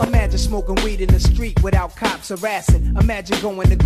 Imagine smoking weed in the street without cops harassing. Imagine going to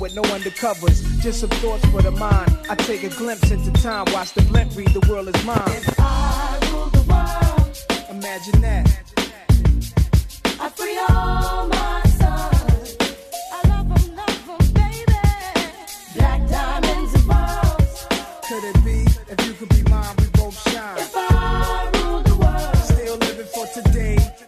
with no undercovers. Just some thoughts for the mind. I take a glimpse into time, watch the blimp read, the world is mine. If I rule the world, imagine that. I free all my sons. I love 'em, love 'em, baby. Black diamonds and pearls. Could it be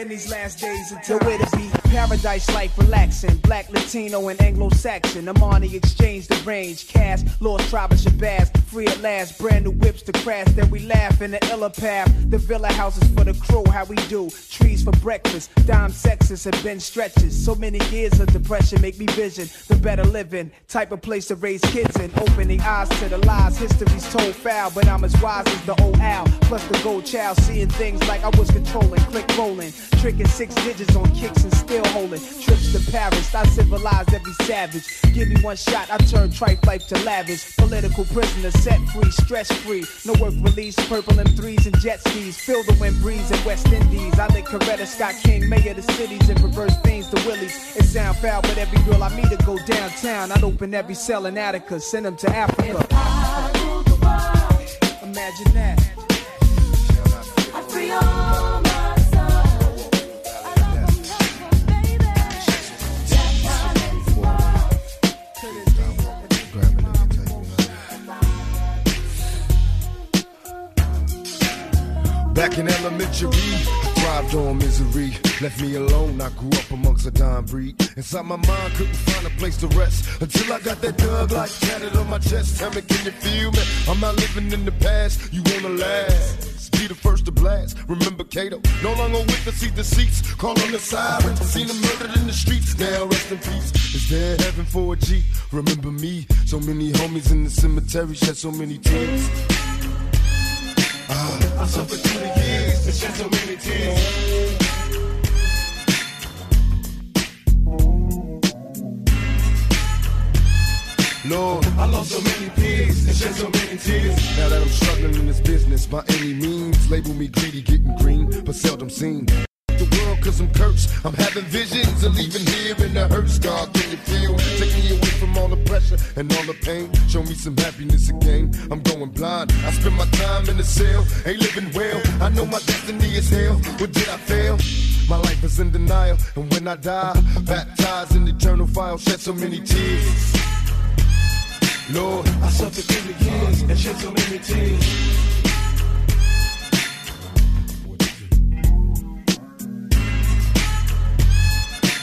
in these last days. The way to be paradise life relaxing. Black, Latino, and Anglo-Saxon. Armani exchange the range. Cash, lost tribe of Shabazz. Free at last. Brand new whips to crash. Then we laugh in the illa path. The villa houses for the crew. How we do. Trees for breakfast. Dime sexes have been stretches. So many years of depression make me vision the better living. Type of place to raise kids in. Opening eyes to the lies. History's told foul. But I'm as wise as the old owl. Plus the gold child. Seeing things like I was controlling. Click rolling. Tricking six digits on kicks and still holding. Trips to Paris. I civilized every savage. Give me one shot. I turn trife life to lavish. Political prisoner set free. Stress free. No work release. Purple M3s and jet skis. Feel the wind breeze in West Indies. I lick Coretta Scott King. Mayor of the cities and reverse things to Willies. It sound foul, but every girl I meet to go downtown. I'd open every cell in Attica. Send them to Africa. I rule the world. Imagine that. I free all Back in elementary, thrived on misery. Left me alone, I grew up amongst a dying breed. Inside my mind, couldn't find a place to rest. Until I got that Thug Life tatted on my chest. Tell me, can you feel me? I'm not living in the past, you wanna last. Be the first to blast. Remember Kato, no longer with seat the seats. Call on the sirens. Seen them murdered in the streets. Now rest in peace. Is there heaven for a G? Remember me? So many homies in the cemetery shed so many tears. I suffered through the years and shed so many tears. Lord, I lost so many peers and shed so many tears. Now that I'm struggling in this business by any means, label me greedy, getting green, but seldom seen. Cause I'm cursed. I'm having visions of leaving here in the hearse. God, can you feel? Take me away from all the pressure and all the pain. Show me some happiness again. I'm going blind. I spend my time in the cell, ain't living well. I know my destiny is hell. What did I fail? My life is in denial, and when I die, baptized in eternal fire, shed so many tears. Lord, I suffered through the years and shed so many tears.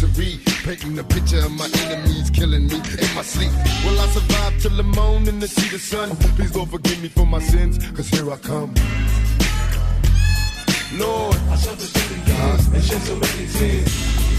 Painting a picture of my enemies killing me in my sleep. Will I survive till the morning to see the sun? Please Lord forgive me for my sins, cause here I come. Lord, I suffered through the years and shed so many tears.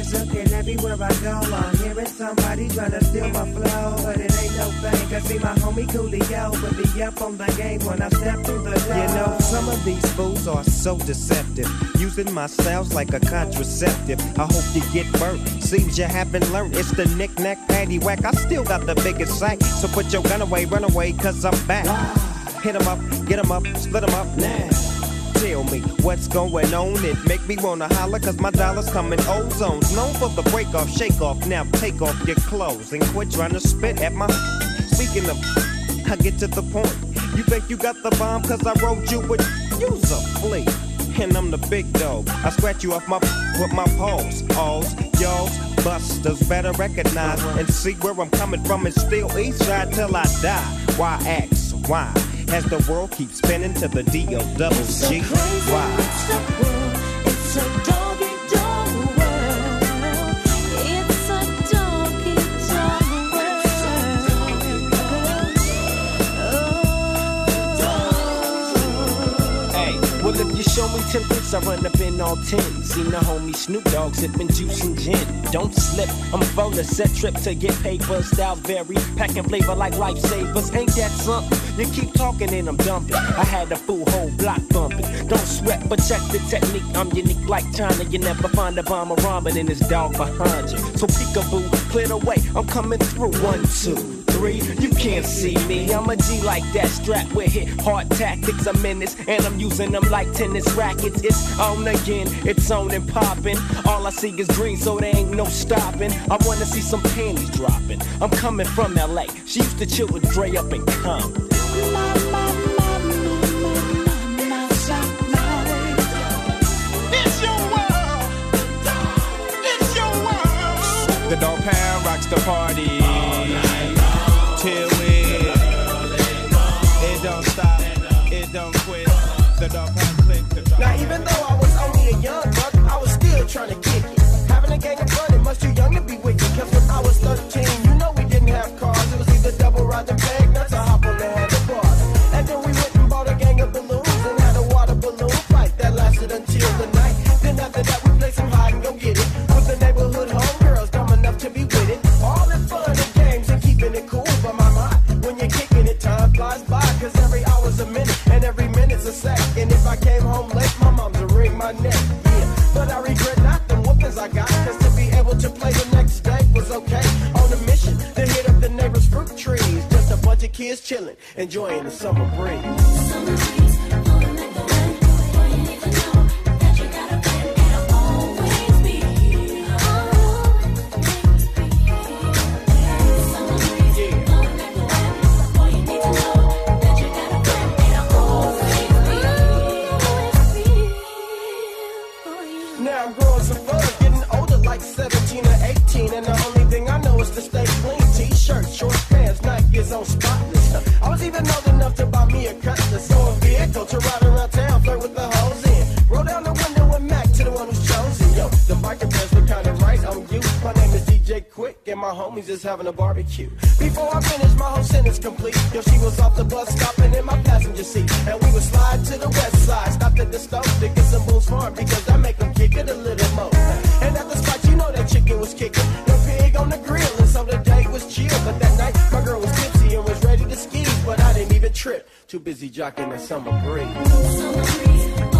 It's like everywhere I listen and everywhere I go, I'm hearing somebody trying to steal my flow. But it ain't no fake. I see my homie Coolio would be up on the game when I step through the door. You know, some of these fools are so deceptive, using my styles like a contraceptive. I hope you get burnt. Seems you haven't learned. It's the knick-knack, paddywhack. I still got the biggest sack. So put your gun away, run away, cause I'm back. Hit 'em up, get 'em up, split 'em up now. Tell me what's going on. It make me wanna holler cause my dollars come in ozones. Known for the break off, shake off. Now take off your clothes and quit trying to spit at my. Speaking of, I get to the point. You think you got the bomb cause I wrote you with. Use a flea. And I'm the big dog. I scratch you off my with my paws. Alls, y'alls, busters better recognize and see where I'm coming from and still east side till I die. Why ask? Why? As the world keeps spinning to the D-O double G. Why? It's a doggy dog world. It's a doggy dog world. Hey, well if you show me ten tricks, I run up in all ten. Seen the homie Snoop Dogg sipping juice and gin. Don't slip, I'm full of set trip to get paper. Style vary, packing flavor like lifesavers. Ain't that something? You keep talking and I'm dumping. I had a full whole block bumping. Don't sweat, but check the technique. I'm unique like China. You never find a bomber rhyming in this dog behind you. So peekaboo, clear the way. I'm coming through. One, two three. You can't see me. I'm a G like that, strapped with hit hard tactics. I'm in this, and I'm using them like tennis rackets. It's on again, it's on and popping. All I see is green, so there ain't no stopping. I wanna see some panties dropping. I'm coming from LA. She used to chill with Dre up in Compton. It's your world. It's your world. The dog pound rocks the party. Even though I was only a young buck, I was still trying to kick it. Having a gang of fun, it much too young to be wicked. Cause when I was 13, you know we didn't have cars. It was either double ride the bag, nuts or hop on the handlebars. And then we went and bought a gang of balloons and had a water balloon fight that lasted until the night. Then after that we played some hide and go get it. With the neighborhood homegirls dumb enough to be with it. All in fun and games and keeping it cool. But my mind, when you're kicking it, time flies by. Cause every hour's a minute and every kids chilling, enjoying the summer breeze. Homies is having a barbecue. Before I finish my whole sentence complete, yo, she was off the bus stopping in my passenger seat. And we would slide to the west side, stopped at the stove to get some Boone's Farm because I make them kick it a little more. And at the spot, you know that chicken was kicking. The pig on the grill, and so the day was chill. But that night, my girl was tipsy and was ready to ski. But I didn't even trip, too busy jocking the summer breeze. Now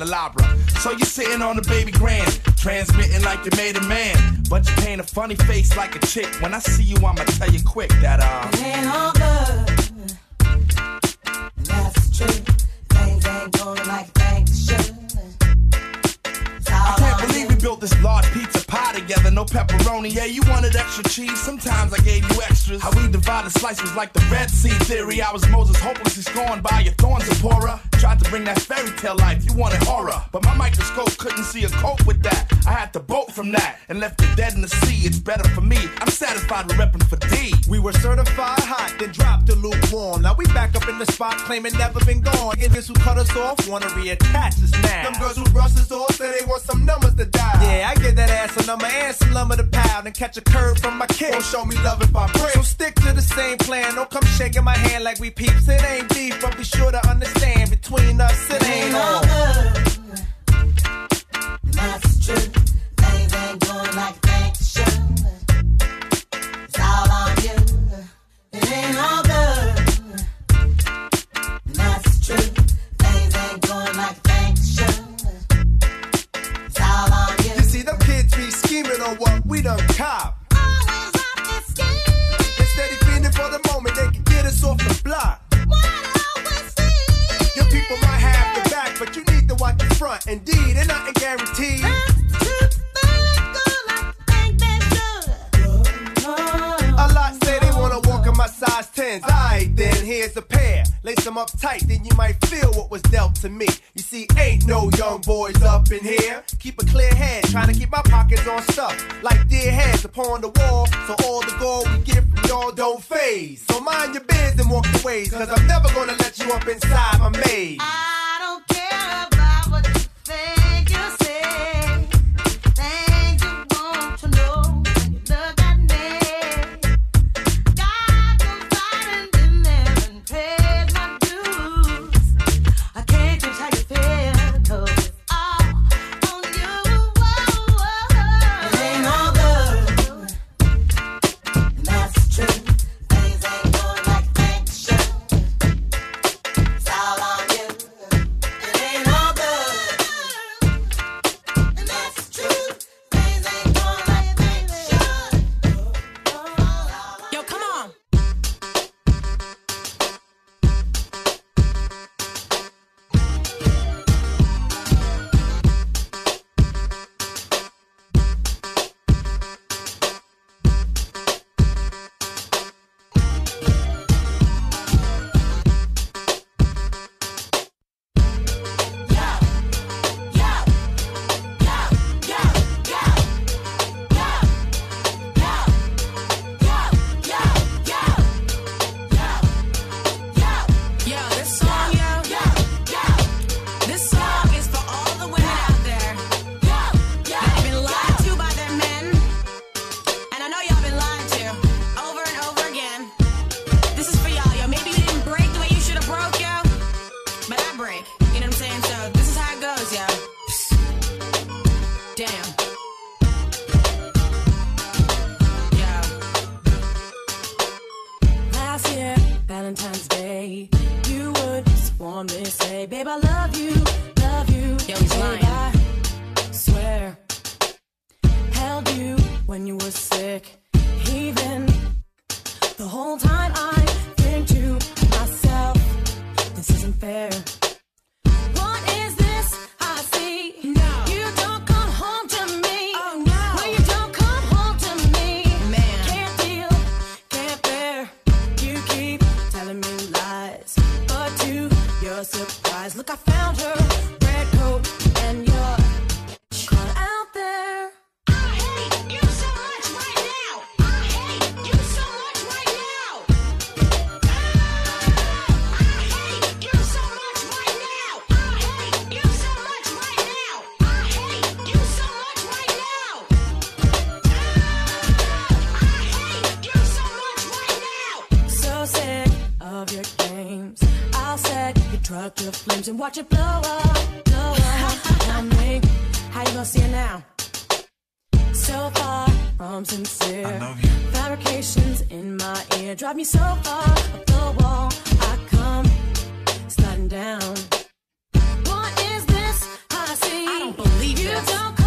Candelabra. So you're sitting on the baby grand, transmitting like you made a man. But you paint a funny face like a chick. When I see you, I'ma tell you quick that uh. It ain't all good. That's the truth. Things ain't going like they should. I can't believe we built this large pizza pie together, no pepperoni. Yeah, you wanted extra cheese, sometimes I gave you extras. How we divided slices like the Red Sea theory. I was Moses hopelessly scorned by your thorns, Zipporah. Tried to bring that fairy tale life, you wanted horror. But my microscope couldn't see a cope with that. I had to bolt from that and left it dead in the sea. It's better for me. I'm satisfied with repping for D. We were certified hot, then dropped the lukewarm. Now we back up in the spot, claiming never been gone. Niggas who cut us off wanna reattach us now. Them girls who brush us off say they want some numbers to dial. Yeah, I get that ass a number and some lumber to pound and catch a curve from my kid. Don't show me love if I break. So stick to the same plan. Don't come shaking my hand like we peeps. It ain't beef, but be sure to understand between us it ain't all. That's the gonna let you up inside my maze. watch it blow up, blow up. I how you gonna see it now? So far, from sincere. I love you. Fabrications in my ear drive me so far up the wall. I come sliding down. What is this I see? I don't believe you. This. Don't